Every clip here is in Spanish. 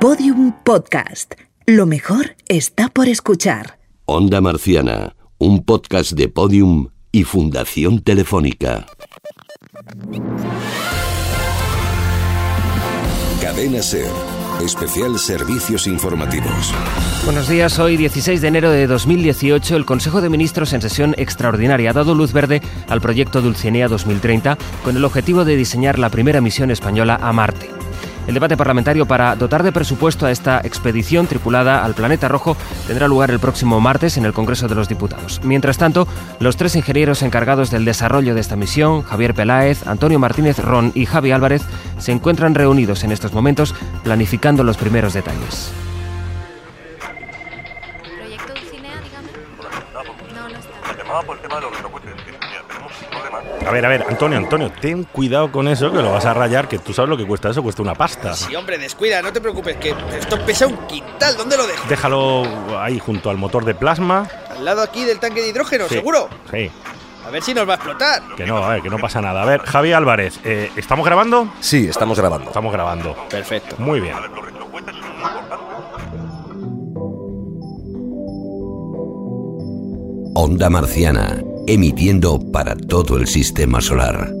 Podium Podcast. Lo mejor está por escuchar. Onda Marciana, un podcast de Podium y Fundación Telefónica. Cadena Ser. Especial Servicios Informativos. Buenos días, hoy 16 de enero de 2018 el Consejo de Ministros en sesión extraordinaria ha dado luz verde al proyecto Dulcinea 2030 con el objetivo de diseñar la primera misión española a Marte. El debate parlamentario para dotar de presupuesto a esta expedición tripulada al planeta rojo tendrá lugar el próximo martes en el Congreso de los Diputados. Mientras tanto, los tres ingenieros encargados del desarrollo de esta misión, Javier Peláez, Antonio Martínez Ron y Javi Álvarez, se encuentran reunidos en estos momentos planificando los primeros detalles. A ver, a ver, Antonio, Antonio, ten cuidado con eso, que lo vas a rayar, que tú sabes lo que cuesta eso, cuesta una pasta. Sí, hombre, descuida, no te preocupes, que esto pesa un quintal. ¿Dónde lo dejo? Déjalo ahí junto al motor de plasma. Al lado aquí del tanque de hidrógeno, Sí. seguro. Sí, A ver si nos va a explotar. que no, a ver, que no pasa nada. A ver, Javi Álvarez, eh, ¿estamos grabando? Sí, estamos grabando. Estamos grabando. Perfecto. Muy bien. Onda Marciana, emitiendo para todo el sistema solar.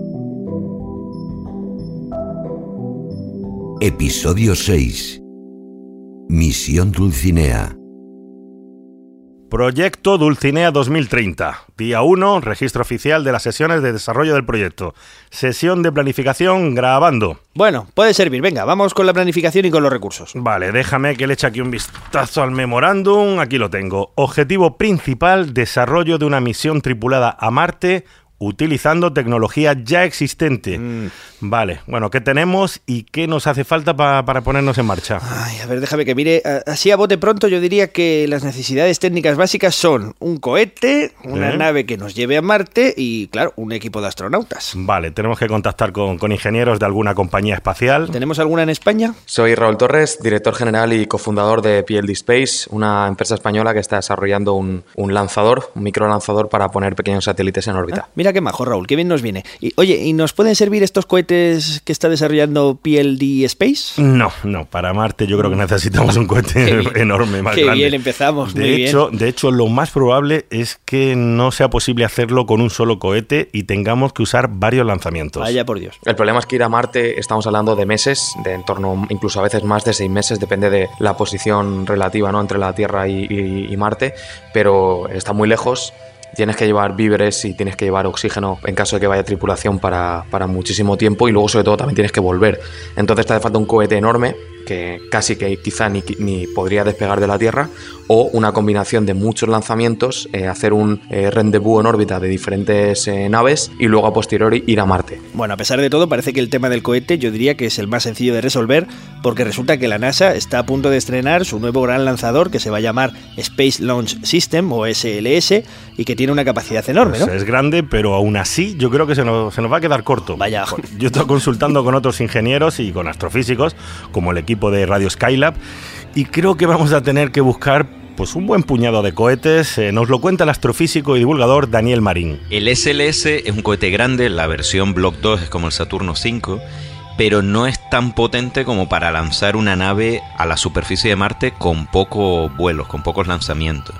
Episodio 6. Misión Dulcinea. Proyecto Dulcinea 2030. Día 1, registro oficial de las sesiones de desarrollo del proyecto. Sesión de planificación grabando. Bueno, puede servir. Venga, vamos con la planificación y con los recursos. Vale, déjame que le eche aquí un vistazo al memorándum. Aquí lo tengo. Objetivo principal, desarrollo de una misión tripulada a Marte utilizando tecnología ya existente. Vale, bueno, ¿qué tenemos y qué nos hace falta pa- para ponernos en marcha? Ay, a ver, déjame que mire. Así a bote pronto yo diría que las necesidades técnicas básicas son un cohete, una ¿Eh? nave que nos lleve a Marte y, claro, un equipo de astronautas. Vale, tenemos que contactar con, con ingenieros de alguna compañía espacial. ¿Tenemos alguna en España? Soy Raúl Torres, director general y cofundador de PLD Space, una empresa española que está desarrollando un, un lanzador, un microlanzador para poner pequeños satélites en órbita. Ah, mira qué majo, Raúl, qué bien nos viene. Y, oye, ¿y nos pueden servir estos cohetes que está desarrollando PLD Space? No, no, para Marte yo creo que necesitamos un cohete bien. enorme, más Qué grande. bien empezamos, de muy bien. hecho, De hecho, lo más probable es que no sea posible hacerlo con un solo cohete y tengamos que usar varios lanzamientos. Vaya por Dios. El problema es que ir a Marte estamos hablando de meses, de en torno incluso a veces más de seis meses, depende de la posición relativa ¿no? entre la Tierra y, y- y Marte, pero está muy lejos. Tienes que llevar víveres y tienes que llevar oxígeno en caso de que vaya tripulación para, para muchísimo tiempo y luego sobre todo también tienes que volver. Entonces te hace falta un cohete enorme que casi que quizá ni, ni podría despegar de la Tierra o una combinación de muchos lanzamientos, eh, hacer un eh, rendezvous en órbita de diferentes eh, naves y luego a posteriori ir a Marte. Bueno, a pesar de todo, parece que el tema del cohete yo diría que es el más sencillo de resolver porque resulta que la NASA está a punto de estrenar su nuevo gran lanzador que se va a llamar Space Launch System o SLS y que tiene una capacidad enorme, Pues es grande, pero aún así yo creo que se nos, se nos va a quedar corto. Vaya. Yo estoy consultando con otros ingenieros y con astrofísicos, como el equipo de Radio Skylab, y creo que vamos a tener que buscar pues un buen puñado de cohetes. Eh, nos lo cuenta el astrofísico y divulgador Daniel Marín. El SLS es un cohete grande, la versión Block 2 es como el Saturno 5, pero no es tan potente como para lanzar una nave a la superficie de Marte con pocos vuelos, con pocos lanzamientos.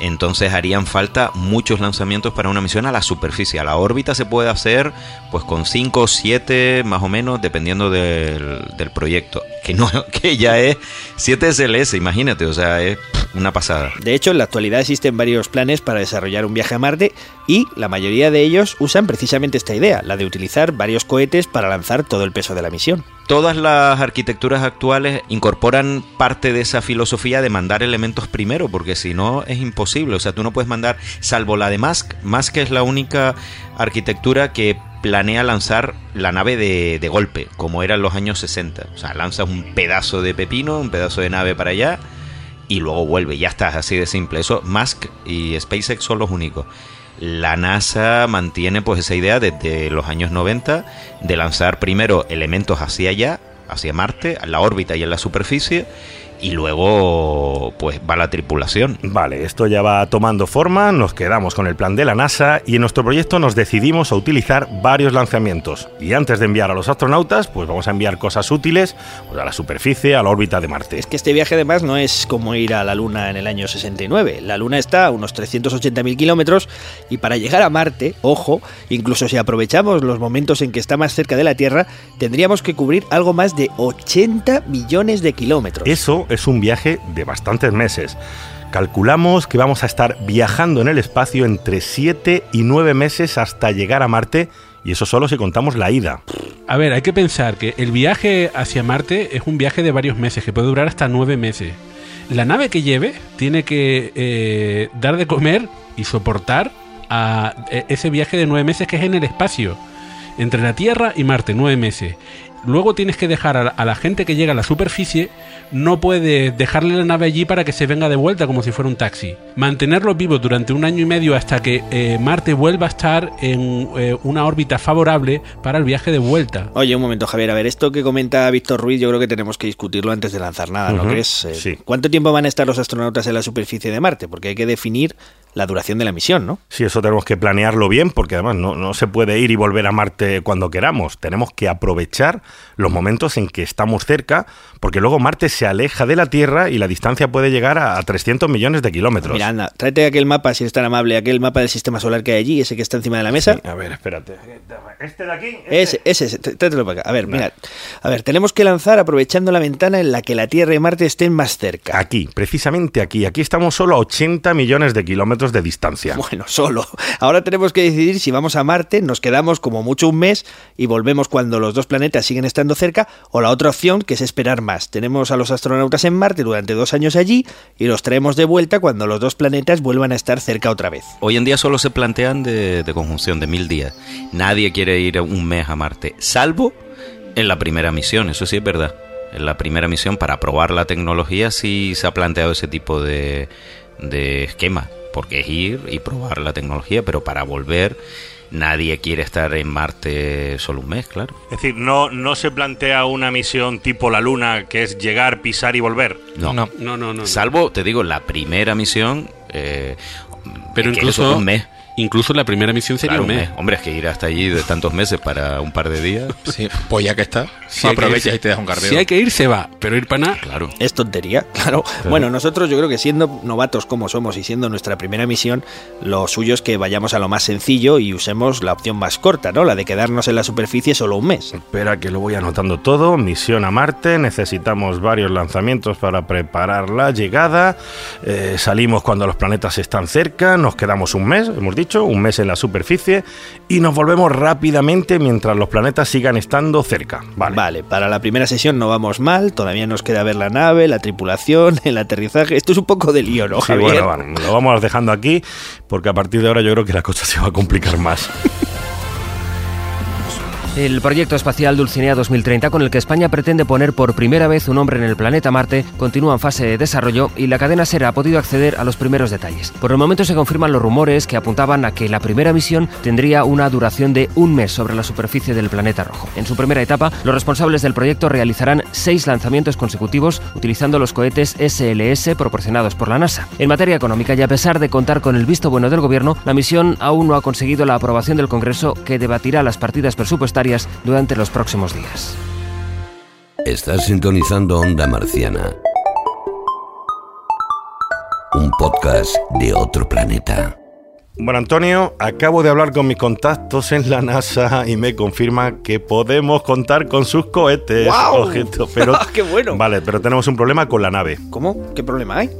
Entonces harían falta muchos lanzamientos para una misión a la superficie. A la órbita se puede hacer pues con 5 o 7 más o menos dependiendo del, del proyecto. Que, no, que ya es 7 SLS, imagínate, o sea, es una pasada. De hecho, en la actualidad existen varios planes para desarrollar un viaje a Marte y la mayoría de ellos usan precisamente esta idea, la de utilizar varios cohetes para lanzar todo el peso de la misión. Todas las arquitecturas actuales incorporan parte de esa filosofía de mandar elementos primero, porque si no es imposible. O sea, tú no puedes mandar, salvo la de Musk. Musk es la única arquitectura que planea lanzar la nave de, de golpe, como era en los años 60. O sea, lanzas un pedazo de pepino, un pedazo de nave para allá y luego vuelve. Ya está, así de simple. Eso, Musk y SpaceX son los únicos. La NASA mantiene pues esa idea desde los años 90 de lanzar primero elementos hacia allá, hacia Marte, a la órbita y en la superficie, y luego pues va la tripulación. Vale, esto ya va tomando forma, nos quedamos con el plan de la NASA y en nuestro proyecto nos decidimos a utilizar varios lanzamientos. Y antes de enviar a los astronautas, pues vamos a enviar cosas útiles pues, a la superficie, a la órbita de Marte. Es que este viaje además no es como ir a la Luna en el año 69. La Luna está a unos 380.000 kilómetros y para llegar a Marte, ojo, incluso si aprovechamos los momentos en que está más cerca de la Tierra, tendríamos que cubrir algo más de 80 millones de kilómetros. Eso es un viaje de bastantes meses. Calculamos que vamos a estar viajando en el espacio entre 7 y 9 meses hasta llegar a Marte y eso solo si contamos la ida. A ver, hay que pensar que el viaje hacia Marte es un viaje de varios meses, que puede durar hasta 9 meses. La nave que lleve tiene que eh, dar de comer y soportar a e, ese viaje de 9 meses que es en el espacio. Entre la Tierra y Marte, 9 meses luego tienes que dejar a, la gente que llega a la superficie, no puedes dejarle la nave allí para que se venga de vuelta como si fuera un taxi. Mantenerlos vivos durante un año y medio hasta que eh, Marte vuelva a estar en eh, una órbita favorable para el viaje de vuelta. Oye, un momento, Javier, a ver, esto que comenta Víctor Ruiz, yo creo que tenemos que discutirlo antes de lanzar nada, ¿no crees? Eh, sí. ¿Cuánto tiempo van a estar los astronautas en la superficie de Marte? Porque hay que definir la duración de la misión, ¿no? Sí, eso tenemos que planearlo bien, porque además no, no se puede ir y volver a Marte cuando queramos. Tenemos que aprovechar los momentos en que estamos cerca, porque luego Marte se aleja de la Tierra y la distancia puede llegar a, 300 millones de kilómetros. Mira, anda, tráete aquel mapa, si eres tan amable, aquel mapa del sistema solar que hay allí, ese que está encima de la mesa. a ver, espérate. ¿Este de aquí? Ese, ese, tráetelo para acá. A ver, mira. A ver, tenemos que lanzar aprovechando la ventana en la que la Tierra y Marte estén más cerca. Aquí, precisamente aquí. Aquí estamos solo a 80 millones de kilómetros de distancia. Bueno, solo. Ahora tenemos que decidir si vamos a Marte, nos quedamos como mucho un mes y volvemos cuando los dos planetas siguen estando cerca, o la otra opción, que es esperar más. Tenemos a los astronautas en Marte durante dos años allí y los traemos de vuelta cuando los dos planetas vuelvan a estar cerca otra vez. Hoy en día solo se plantean de, conjunción, de mil días. Nadie quiere ir un mes a Marte, salvo en la primera misión, eso sí es verdad. En la primera misión, para probar la tecnología, sí se ha planteado ese tipo de, de esquema, porque es ir y probar la tecnología, pero para volver nadie quiere estar en Marte solo un mes, claro. Es decir, no, no se plantea una misión tipo la Luna, que es llegar, pisar y volver. No, no, no, no. Salvo, te digo, la primera misión. Eh, pero incluso un mes. Incluso la primera misión sería un mes. Hombre, es que ir hasta allí de tantos meses para un par de días. Sí, pues ya que está, si aprovechas y te das un carreo. Si hay que ir, se va, pero ir para nada. Claro. Es tontería, claro. Bueno, nosotros yo creo que siendo novatos como somos y siendo nuestra primera misión, lo suyo es que vayamos a lo más sencillo y usemos la opción más corta, ¿no? La de quedarnos en la superficie solo un mes. Espera que lo voy anotando todo. Misión a Marte, necesitamos varios lanzamientos para preparar la llegada. Eh, salimos cuando los planetas están cerca, nos quedamos un mes, hemos dicho un mes en la superficie, y nos volvemos rápidamente mientras los planetas sigan estando cerca. Vale. vale, para la primera sesión no vamos mal, todavía nos queda ver la nave, la tripulación, el aterrizaje. Esto es un poco de lío, ¿no, Javier? bueno, lo vamos dejando aquí, porque a partir de ahora yo creo que la cosa se va a complicar más. El proyecto espacial Dulcinea 2030, con el que España pretende poner por primera vez un hombre en el planeta Marte, continúa en fase de desarrollo y la cadena SER ha podido acceder a los primeros detalles. Por el momento se confirman los rumores que apuntaban a que la primera misión tendría una duración de un mes sobre la superficie del planeta rojo. En su primera etapa, los responsables del proyecto realizarán seis lanzamientos consecutivos utilizando los cohetes SLS proporcionados por la NASA. En materia económica y a pesar de contar con el visto bueno del gobierno, la misión aún no ha conseguido la aprobación del Congreso que debatirá las partidas presupuestarias durante los próximos días. Estás sintonizando Onda Marciana, un podcast de otro planeta. Bueno, Antonio, acabo de hablar con mis contactos en la NASA y me confirma que podemos contar con sus cohetes. ¡Wow! pero, ¡Qué bueno! Vale, pero tenemos un problema con la nave. ¿Cómo? ¿Qué problema hay?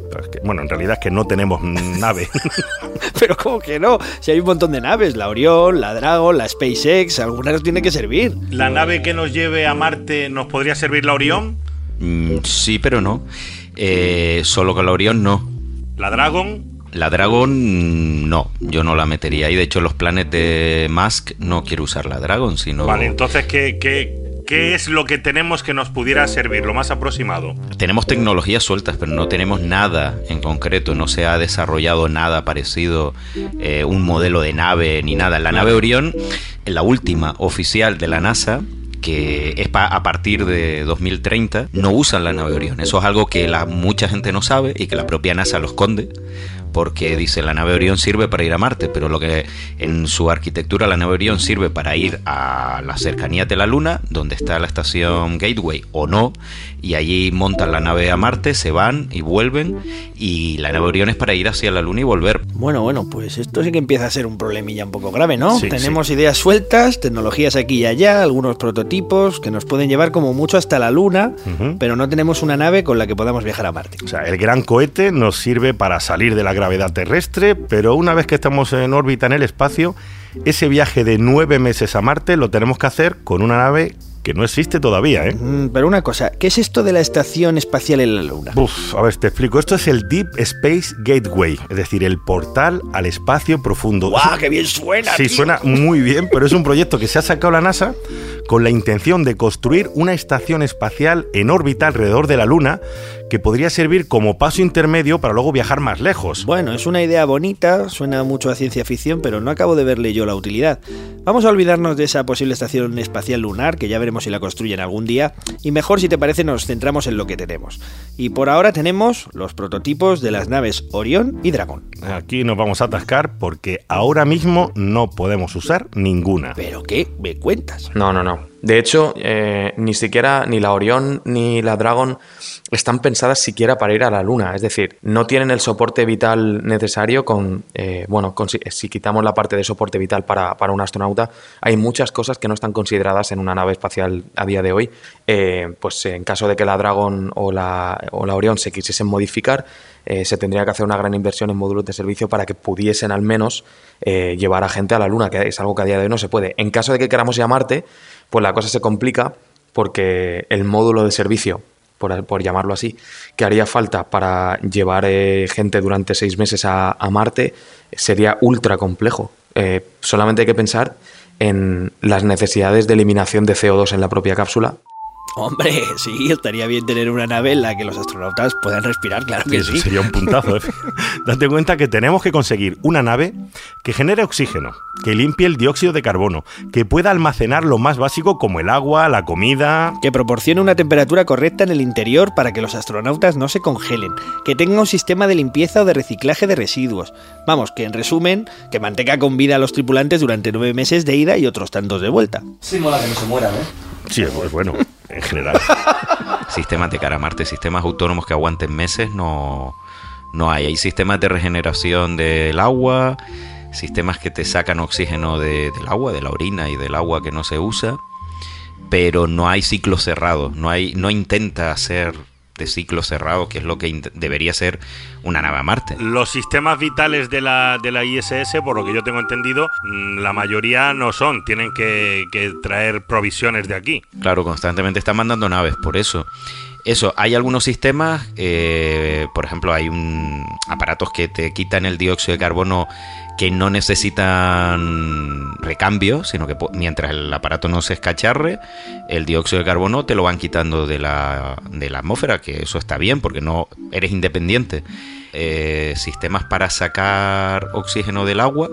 bueno, en realidad es que no tenemos nave. pero ¿cómo que no? Si hay un montón de naves, la Orion, la Dragon, la SpaceX, alguna nos tiene que servir. ¿La nave que nos lleve a Marte nos podría servir la Orion? Mm, sí, pero no. Eh, solo con la Orion no. ¿La Dragon? La Dragon no, yo no la metería. Y de hecho, los planes de Musk no quiero usar la Dragon, sino. Vale, entonces, ¿qué, qué, es lo que tenemos que nos pudiera servir, lo más aproximado? Tenemos tecnologías sueltas, pero no tenemos nada en concreto. No se ha desarrollado nada parecido, eh, un modelo de nave ni nada. La nave Orión, la última oficial de la NASA, que es pa- a partir de 2030, no usan la nave Orión. Eso es algo que la, mucha gente no sabe y que la propia NASA lo esconde, porque dice la nave Orión sirve para ir a Marte, pero lo que en su arquitectura la nave Orión sirve para ir a las cercanías de la Luna, donde está la estación Gateway o no, y allí montan la nave a Marte, se van y vuelven, y la nave Orión es para ir hacia la Luna y volver. Bueno, bueno, pues esto sí que empieza a ser un problemilla un poco grave, ¿no? Sí, Tenemos ideas sueltas, tecnologías aquí y allá, algunos prototipos que nos pueden llevar como mucho hasta la Luna, pero no tenemos una nave con la que podamos viajar a Marte. O sea, el gran cohete nos sirve para salir de la gravedad terrestre, pero una vez que estamos en órbita en el espacio, ese viaje de nueve meses a Marte lo tenemos que hacer con una nave que no existe todavía, ¿eh? Mm, pero una cosa, ¿qué es esto de la estación espacial en la Luna? Uf, a ver, te explico. Esto es el Deep Space Gateway, es decir, el portal al espacio profundo. ¡Guau, qué bien suena! Sí, tío! suena muy bien, pero es un proyecto que se ha sacado la NASA con la intención de construir una estación espacial en órbita alrededor de la Luna que podría servir como paso intermedio para luego viajar más lejos. Bueno, es una idea bonita, suena mucho a ciencia ficción, pero no acabo de verle yo la utilidad. Vamos a olvidarnos de esa posible estación espacial lunar, que ya veremos si la construyen algún día, y mejor si te parece nos centramos en lo que tenemos. Y por ahora tenemos los prototipos de las naves Orión y Dragón. Aquí nos vamos a atascar porque ahora mismo no podemos usar ninguna. ¿Pero qué? ¿Me cuentas? No, no, no. De hecho, eh, ni siquiera ni la Orión ni la Dragon están pensadas siquiera para ir a la Luna. Es decir, no tienen el soporte vital necesario con, eh, bueno, si, quitamos la parte de soporte vital para, para un astronauta, hay muchas cosas que no están consideradas en una nave espacial a día de hoy. Eh, pues en caso de que la Dragon o la, o la Orión se quisiesen modificar, se tendría que hacer una gran inversión en módulos de servicio para que pudiesen al menos llevar a gente a la Luna, que es algo que a día de hoy no se puede. En caso de que queramos ir a Marte, pues la cosa se complica porque el módulo de servicio, por, llamarlo así, que haría falta para llevar eh, gente durante seis meses a, a Marte sería ultra complejo. Eh, solamente hay que pensar en las necesidades de eliminación de CO2 en la propia cápsula Hombre, sí, estaría bien tener una nave en la que los astronautas puedan respirar, claro que Eso sí. sería un puntazo. ¿eh? Date cuenta que tenemos que conseguir una nave que genere oxígeno, que limpie el dióxido de carbono, que pueda almacenar lo más básico como el agua, la comida. Que proporcione una temperatura correcta en el interior para que los astronautas no se congelen, que tenga un sistema de limpieza o de reciclaje de residuos. Vamos, que en resumen, que mantenga con vida a los tripulantes durante nueve meses de ida y otros tantos de vuelta. Sí, mola que no se mueran, ¿eh? Sí, pues bueno, en general. Sistemas de cara a Marte, sistemas autónomos que aguanten meses, no, no hay. Hay sistemas de regeneración del agua, sistemas que te sacan oxígeno de- del agua, de la orina y del agua que no se usa, pero no hay ciclos cerrados, no, hay, no intenta hacer de ciclo cerrado, que es lo que debería ser una nave a Marte. Los sistemas vitales de la, de la ISS, por lo que yo tengo entendido, mm, la mayoría no son. Tienen que, que traer provisiones de aquí. Claro, constantemente están mandando naves, por eso. Eso, hay algunos sistemas, eh, por ejemplo, hay un aparatos que te quitan el dióxido de carbono que no necesitan recambio, sino que mientras el aparato no se escacharre, el dióxido de carbono te lo van quitando de la, de la atmósfera, que eso está bien porque no eres independiente. Eh, sistemas para sacar oxígeno del agua,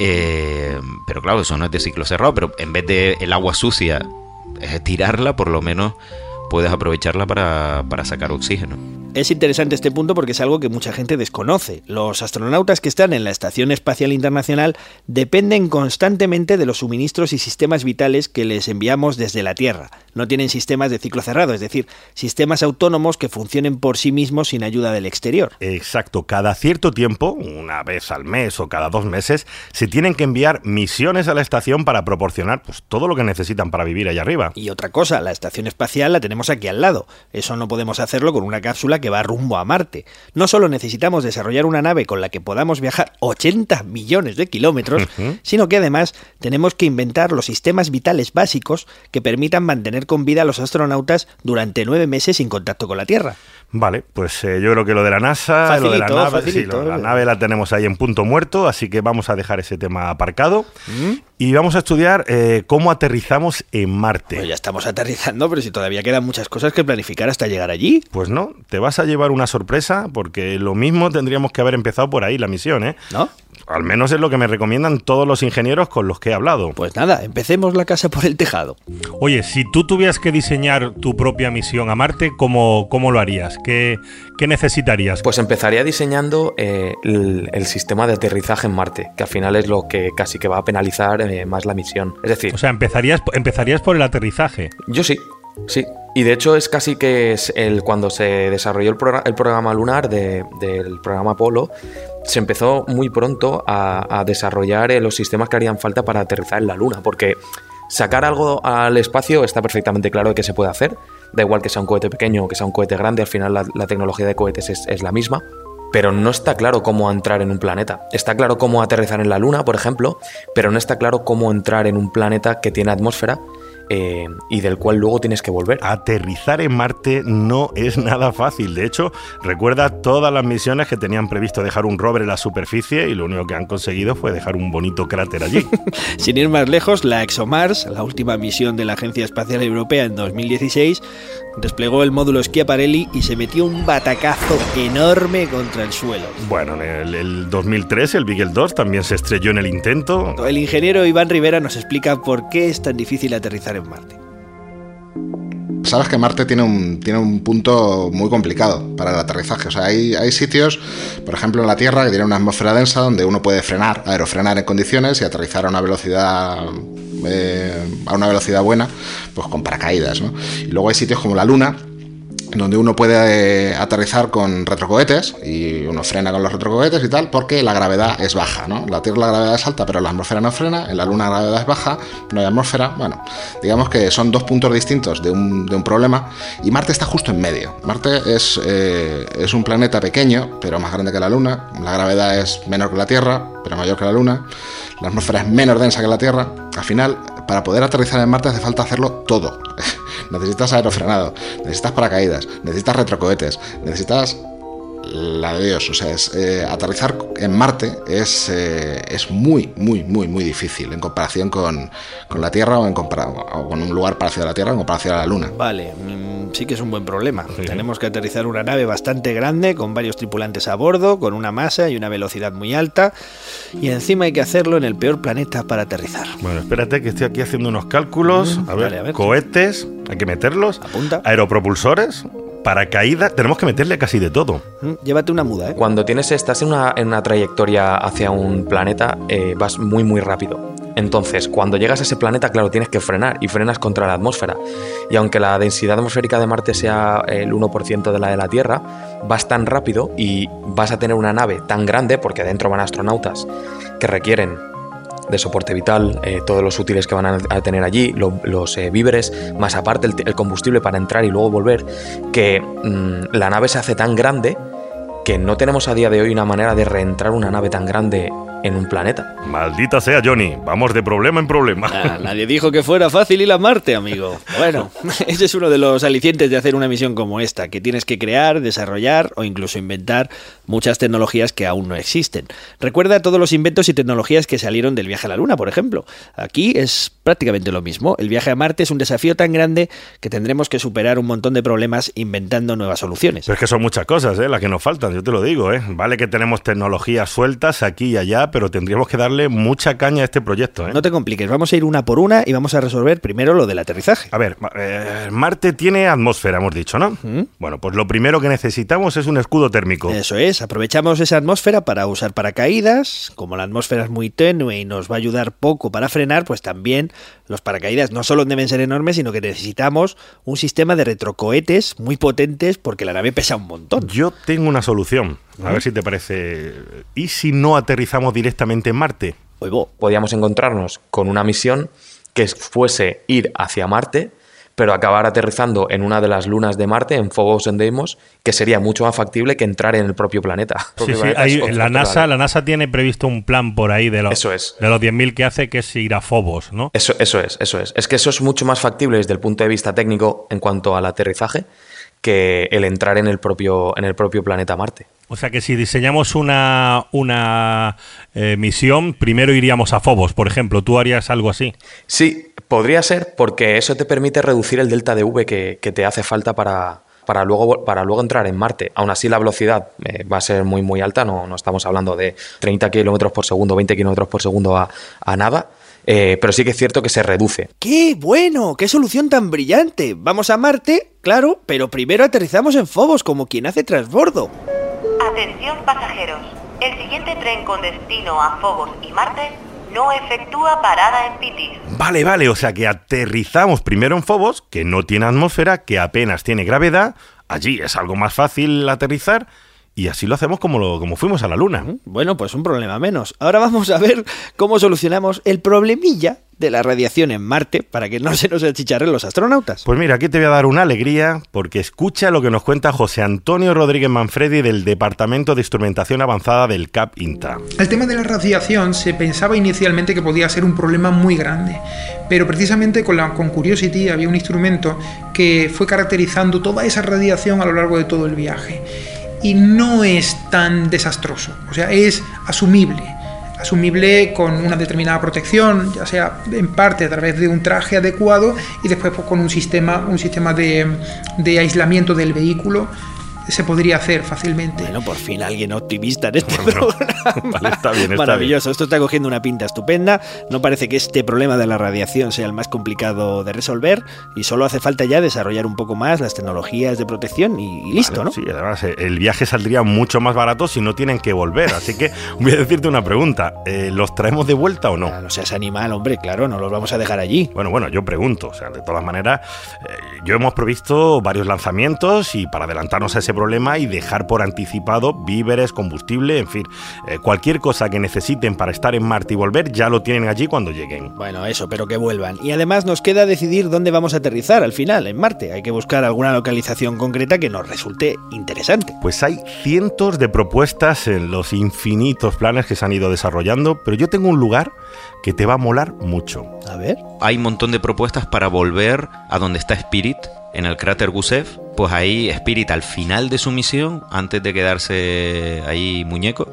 eh, pero claro, eso no es de ciclo cerrado, pero en vez de el agua sucia eh, tirarla, por lo menos puedes aprovecharla para, para sacar oxígeno. Es interesante este punto porque es algo que mucha gente desconoce. Los astronautas que están en la Estación Espacial Internacional dependen constantemente de los suministros y sistemas vitales que les enviamos desde la Tierra. No tienen sistemas de ciclo cerrado, es decir, sistemas autónomos que funcionen por sí mismos sin ayuda del exterior. Exacto, cada cierto tiempo, una vez al mes o cada dos meses, se tienen que enviar misiones a la estación para proporcionar pues, todo lo que necesitan para vivir allá arriba. Y otra cosa, la estación espacial la tenemos aquí al lado. Eso no podemos hacerlo con una cápsula que va rumbo a Marte. No solo necesitamos desarrollar una nave con la que podamos viajar 80 millones de kilómetros, sino que además tenemos que inventar los sistemas vitales básicos que permitan mantener con vida a los astronautas durante nueve meses sin contacto con la Tierra. Vale, pues eh, yo creo que lo de la NASA, lo de la Facilito, nave, sí, lo de la eh. nave la tenemos ahí en punto muerto, así que vamos a dejar ese tema aparcado. ¿Mm? y vamos a estudiar eh, cómo aterrizamos en Marte. Pues ya estamos aterrizando, pero si todavía quedan muchas cosas que planificar hasta llegar allí. Pues no, te vas a llevar una sorpresa porque lo mismo tendríamos que haber empezado por ahí la misión, ¿eh? ¿No? Al menos es lo que me recomiendan todos los ingenieros con los que he hablado. Pues nada, empecemos la casa por el tejado. Oye, si tú tuvieras que diseñar tu propia misión a Marte, ¿cómo, cómo lo harías? ¿Qué, qué necesitarías? Pues empezaría diseñando eh, el, el sistema de aterrizaje en Marte, que al final es lo que casi que va a penalizar eh, más la misión. Es decir, O sea, empezarías, empezarías por el aterrizaje. yo sí, sí. Y de hecho es casi que es el, cuando se desarrolló el, progra- el programa lunar de- del programa Apolo, se empezó muy pronto a, desarrollar eh, los sistemas que harían falta para aterrizar en la Luna, porque sacar algo al espacio está perfectamente claro de que se puede hacer, da igual que sea un cohete pequeño o que sea un cohete grande, al final la, tecnología de cohetes es, es la misma. Pero no está claro cómo entrar en un planeta. Está claro cómo aterrizar en la Luna, por ejemplo, pero no está claro cómo entrar en un planeta que tiene atmósfera eh, y del cual luego tienes que volver. Aterrizar en Marte no es nada fácil. De hecho, recuerda todas las misiones que tenían previsto dejar un rover en la superficie y lo único que han conseguido fue dejar un bonito cráter allí. Sin ir más lejos, la ExoMars, la última misión de la Agencia Espacial Europea en 2016, desplegó el módulo Schiaparelli y se metió un batacazo enorme contra el suelo. bueno, en el, el 2003 el Beagle 2 también se estrelló en el intento. El ingeniero Iván Rivera nos explica por qué es tan difícil aterrizar en Marte. Sabes que Marte tiene un, tiene un punto muy complicado para el aterrizaje. O sea, hay, hay sitios, por ejemplo en la Tierra, que tiene una atmósfera densa donde uno puede frenar, aerofrenar en condiciones y aterrizar a una velocidad eh, a una velocidad buena, pues con paracaídas. ¿no? Y luego hay sitios como la Luna, donde uno puede eh, aterrizar con retrocohetes y uno frena con los retrocohetes y tal, porque la gravedad es baja, ¿no? La Tierra la gravedad es alta, pero la atmósfera no frena, en la Luna la gravedad es baja, no hay atmósfera, bueno, digamos que son dos puntos distintos de un, de un problema y Marte está justo en medio. Marte es, eh, es un planeta pequeño, pero más grande que la Luna, la gravedad es menor que la Tierra, pero mayor que la Luna, la atmósfera es menos densa que la Tierra, al final, para poder aterrizar en Marte hace falta hacerlo todo. necesitas aerofrenado, necesitas paracaídas, necesitas retrocohetes, necesitas la de Dios. O sea, es, eh, aterrizar en Marte es, eh, es muy, muy, muy, muy difícil en comparación con, con la Tierra o, en compara- o con un lugar parecido a la Tierra en comparación a la Luna. Vale, mm, sí que es un buen problema. Tenemos que aterrizar una nave bastante grande con varios tripulantes a bordo, con una masa y una velocidad muy alta, y encima hay que hacerlo en el peor planeta para aterrizar. Bueno, espérate que estoy aquí haciendo unos cálculos. A ver, vale, a ver. cohetes, hay que meterlos. Apunta. Aeropropulsores, paracaídas, tenemos que meterle casi de todo. Mm, Llévate una muda, ¿eh? Cuando tienes, estás en una, en una trayectoria hacia un planeta, eh, vas muy muy rápido. Entonces, cuando llegas a ese planeta, claro, tienes que frenar y frenas contra la atmósfera. Y aunque la densidad atmosférica de Marte sea el 1% de la de la Tierra, vas tan rápido y vas a tener una nave tan grande, porque adentro van astronautas que requieren de soporte vital, eh, todos los útiles que van a, tener allí, lo- los eh, víveres, más aparte el, el combustible para entrar y luego volver, que mm, la nave se hace tan grande que no tenemos a día de hoy una manera de reentrar una nave tan grande en un planeta. Maldita sea, Johnny. Vamos de problema en problema. Ah, nadie dijo que fuera fácil ir a Marte, amigo. Bueno, ese es uno de los alicientes de hacer una misión como esta, que tienes que crear, desarrollar o incluso inventar muchas tecnologías que aún no existen. Recuerda todos los inventos y tecnologías que salieron del viaje a la Luna, por ejemplo. Aquí es prácticamente lo mismo. El viaje a Marte es un desafío tan grande que tendremos que superar un montón de problemas inventando nuevas soluciones. Pero es que son muchas cosas, ¿eh? Las que nos faltan, yo te lo digo, ¿eh? Vale que tenemos tecnologías sueltas aquí y allá, pero tendríamos que darle mucha caña a este proyecto, ¿eh? No te compliques, vamos a ir una por una y vamos a resolver primero lo del aterrizaje. A ver, eh, Marte tiene atmósfera, hemos dicho, ¿no? Bueno, pues lo primero que necesitamos es un escudo térmico. Eso es, aprovechamos esa atmósfera para usar paracaídas. Como la atmósfera es muy tenue y nos va a ayudar poco para frenar, pues también los paracaídas no solo deben ser enormes, sino que necesitamos un sistema de retrocohetes muy potentes porque la nave pesa un montón. Yo tengo una solución, a ver si te parece. ¿Y si no aterrizamos directamente en Marte? Podíamos encontrarnos con una misión que fuese ir hacia Marte, pero acabar aterrizando en una de las lunas de Marte, en Phobos en Deimos, que sería mucho más factible que entrar en el propio planeta. Sí, Propio sí, planeta hay- la, NASA, la NASA tiene previsto un plan por ahí de los, Eso es. de los 10.000 que hace, que es ir a Phobos, ¿no? Eso, eso es, eso es. Es que eso es mucho más factible desde el punto de vista técnico en cuanto al aterrizaje que el entrar en el propio, en el propio planeta Marte. O sea que si diseñamos una, una eh, misión, primero iríamos a Phobos, por ejemplo. ¿Tú harías algo así? Sí, podría ser porque eso te permite reducir el delta de V que, que te hace falta para, para luego, para luego entrar en Marte. Aún así, la velocidad eh, va a ser muy, muy alta, no, no estamos hablando de 30 kilómetros por segundo, 20 kilómetros por segundo a, a nada. Eh, pero sí que es cierto que se reduce. ¡Qué bueno! ¡Qué solución tan brillante! Vamos a Marte, claro, pero primero aterrizamos en Phobos como quien hace transbordo. Atención pasajeros. El siguiente tren con destino a Phobos y Marte no efectúa parada en Pitis. Vale, vale, o sea que aterrizamos primero en Phobos, que no tiene atmósfera, que apenas tiene gravedad. Allí es algo más fácil aterrizar. Y así lo hacemos como, lo, como fuimos a la Luna. Bueno, pues un problema menos. Ahora vamos a ver cómo solucionamos el problemilla de la radiación en Marte para que no se nos achicharren los astronautas. Pues mira, aquí te voy a dar una alegría porque escucha lo que nos cuenta José Antonio Rodríguez Manfredi del Departamento de Instrumentación Avanzada del CAP INTA. El tema de la radiación se pensaba inicialmente que podía ser un problema muy grande, pero precisamente con, la, con Curiosity había un instrumento que fue caracterizando toda esa radiación a lo largo de todo el viaje y no es tan desastroso, o sea, es asumible, asumible con una determinada protección, ya sea en parte a través de un traje adecuado y después pues, con un sistema, un sistema de, de aislamiento del vehículo se podría hacer fácilmente. Bueno, por fin alguien optimista en este programa. Vale, está bien, está Maravilloso, esto está cogiendo una pinta estupenda. No parece que este problema de la radiación sea el más complicado de resolver y solo hace falta ya desarrollar un poco más las tecnologías de protección y, y listo, Vale, ¿no? Sí, además eh, el viaje saldría mucho más barato si no tienen que volver. Así que voy a decirte una pregunta. eh, ¿Los traemos de vuelta o no? No seas animal, hombre, claro, no los vamos a dejar allí. Bueno, bueno, yo pregunto. O sea, de todas maneras, eh, yo hemos previsto varios lanzamientos y para adelantarnos a ese problema y dejar por anticipado víveres, combustible, en fin, eh, cualquier cosa que necesiten para estar en Marte y volver, ya lo tienen allí cuando lleguen. Bueno, eso, pero que vuelvan. Y además nos queda decidir dónde vamos a aterrizar al final, en Marte. Hay que buscar alguna localización concreta que nos resulte interesante. Pues hay cientos de propuestas en los infinitos planes que se han ido desarrollando, pero yo tengo un lugar que te va a molar mucho. A ver. Hay un montón de propuestas para volver a donde está Spirit, en el cráter Gusev. Pues ahí Spirit al final de su misión, antes de quedarse ahí muñeco,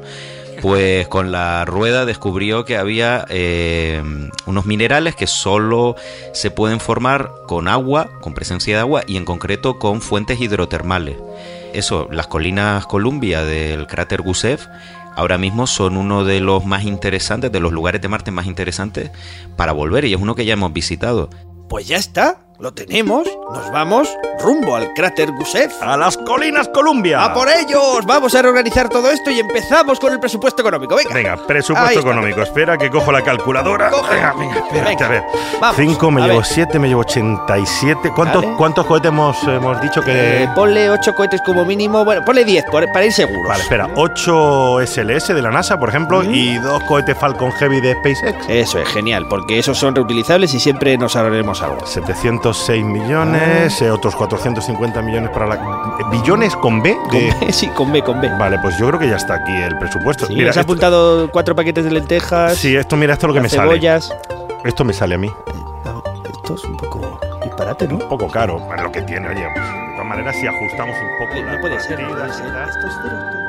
pues con la rueda descubrió que había eh, unos minerales que solo se pueden formar con agua, con presencia de agua y en concreto con fuentes hidrotermales. Eso, las colinas Columbia del cráter Gusev ahora mismo son uno de los más interesantes, de los lugares de Marte más interesantes para volver y es uno que ya hemos visitado. Pues ya está, lo tenemos. Nos vamos rumbo al cráter Gusev. ¡A las colinas Columbia! ¡A por ellos! Vamos a reorganizar todo esto y empezamos con el presupuesto económico. Venga. Venga, presupuesto económico. Espera que cojo la calculadora. Coge. Venga, venga, espérate, Venga, a ver. vamos, 5 me a llevo ver. 7, me llevo 87. ¿Cuántos, Vale. ¿cuántos cohetes hemos, hemos dicho que...? Eh, ponle 8 cohetes como mínimo. Bueno, ponle 10 por- para ir seguros. Vale, espera, 8 SLS de la NASA, por ejemplo, y dos cohetes Falcon Heavy de SpaceX. Eso es genial, porque esos son reutilizables y siempre nos ahorraremos algo. 706 millones, eh, otros 450 millones para la... eh, ¿Billones con B? De- Con B, sí, con B, con B. Vale, pues yo creo que ya está aquí el presupuesto. Sí, mira, has esto- apuntado cuatro paquetes de lentejas. sí, esto, mira, esto es lo que me las sale. cebollas. Esto me sale a mí. Esto es un poco disparate, ¿no? Un poco caro, para lo que tiene, oye. pues, de todas maneras, si ajustamos un poco la no puede ser, no puede ser. ceros todos, estos.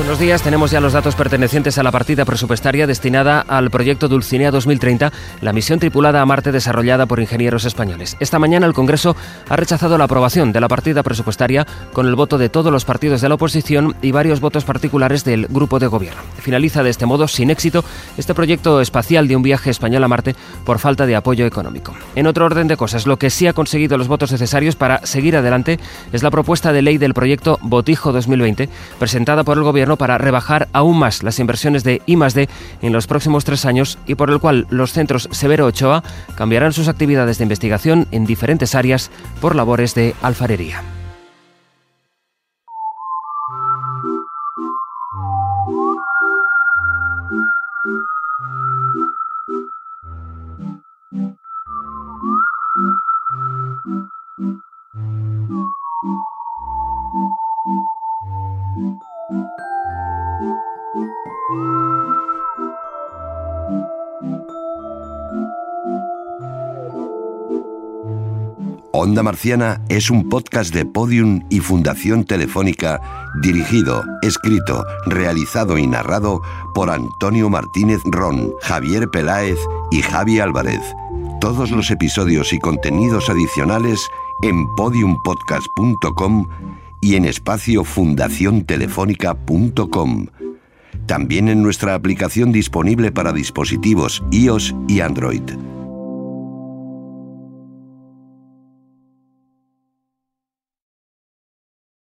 Buenos días, tenemos ya los datos pertenecientes a la partida presupuestaria destinada al proyecto Dulcinea 2030, la misión tripulada a Marte desarrollada por ingenieros españoles. Esta mañana el Congreso ha rechazado la aprobación de la partida presupuestaria con el voto de todos los partidos de la oposición y varios votos particulares del grupo de gobierno. Finaliza de este modo, sin éxito, este proyecto espacial de un viaje español a Marte por falta de apoyo económico. En otro orden de cosas, lo que sí ha conseguido los votos necesarios para seguir adelante es la propuesta de ley del proyecto Botijo 2020, presentada por el Gobierno para rebajar aún más las inversiones de I+D en los próximos tres años y por el cual los centros Severo Ochoa cambiarán sus actividades de investigación en diferentes áreas por labores de alfarería. Onda Marciana es un podcast de Podium y Fundación Telefónica dirigido, escrito, realizado y narrado por Antonio Martínez Ron, Javier Peláez y Javi Álvarez. Todos los episodios y contenidos adicionales en podiumpodcast.com y en espacio fundaciontelefónica.com. También en nuestra aplicación disponible para dispositivos iOS y Android.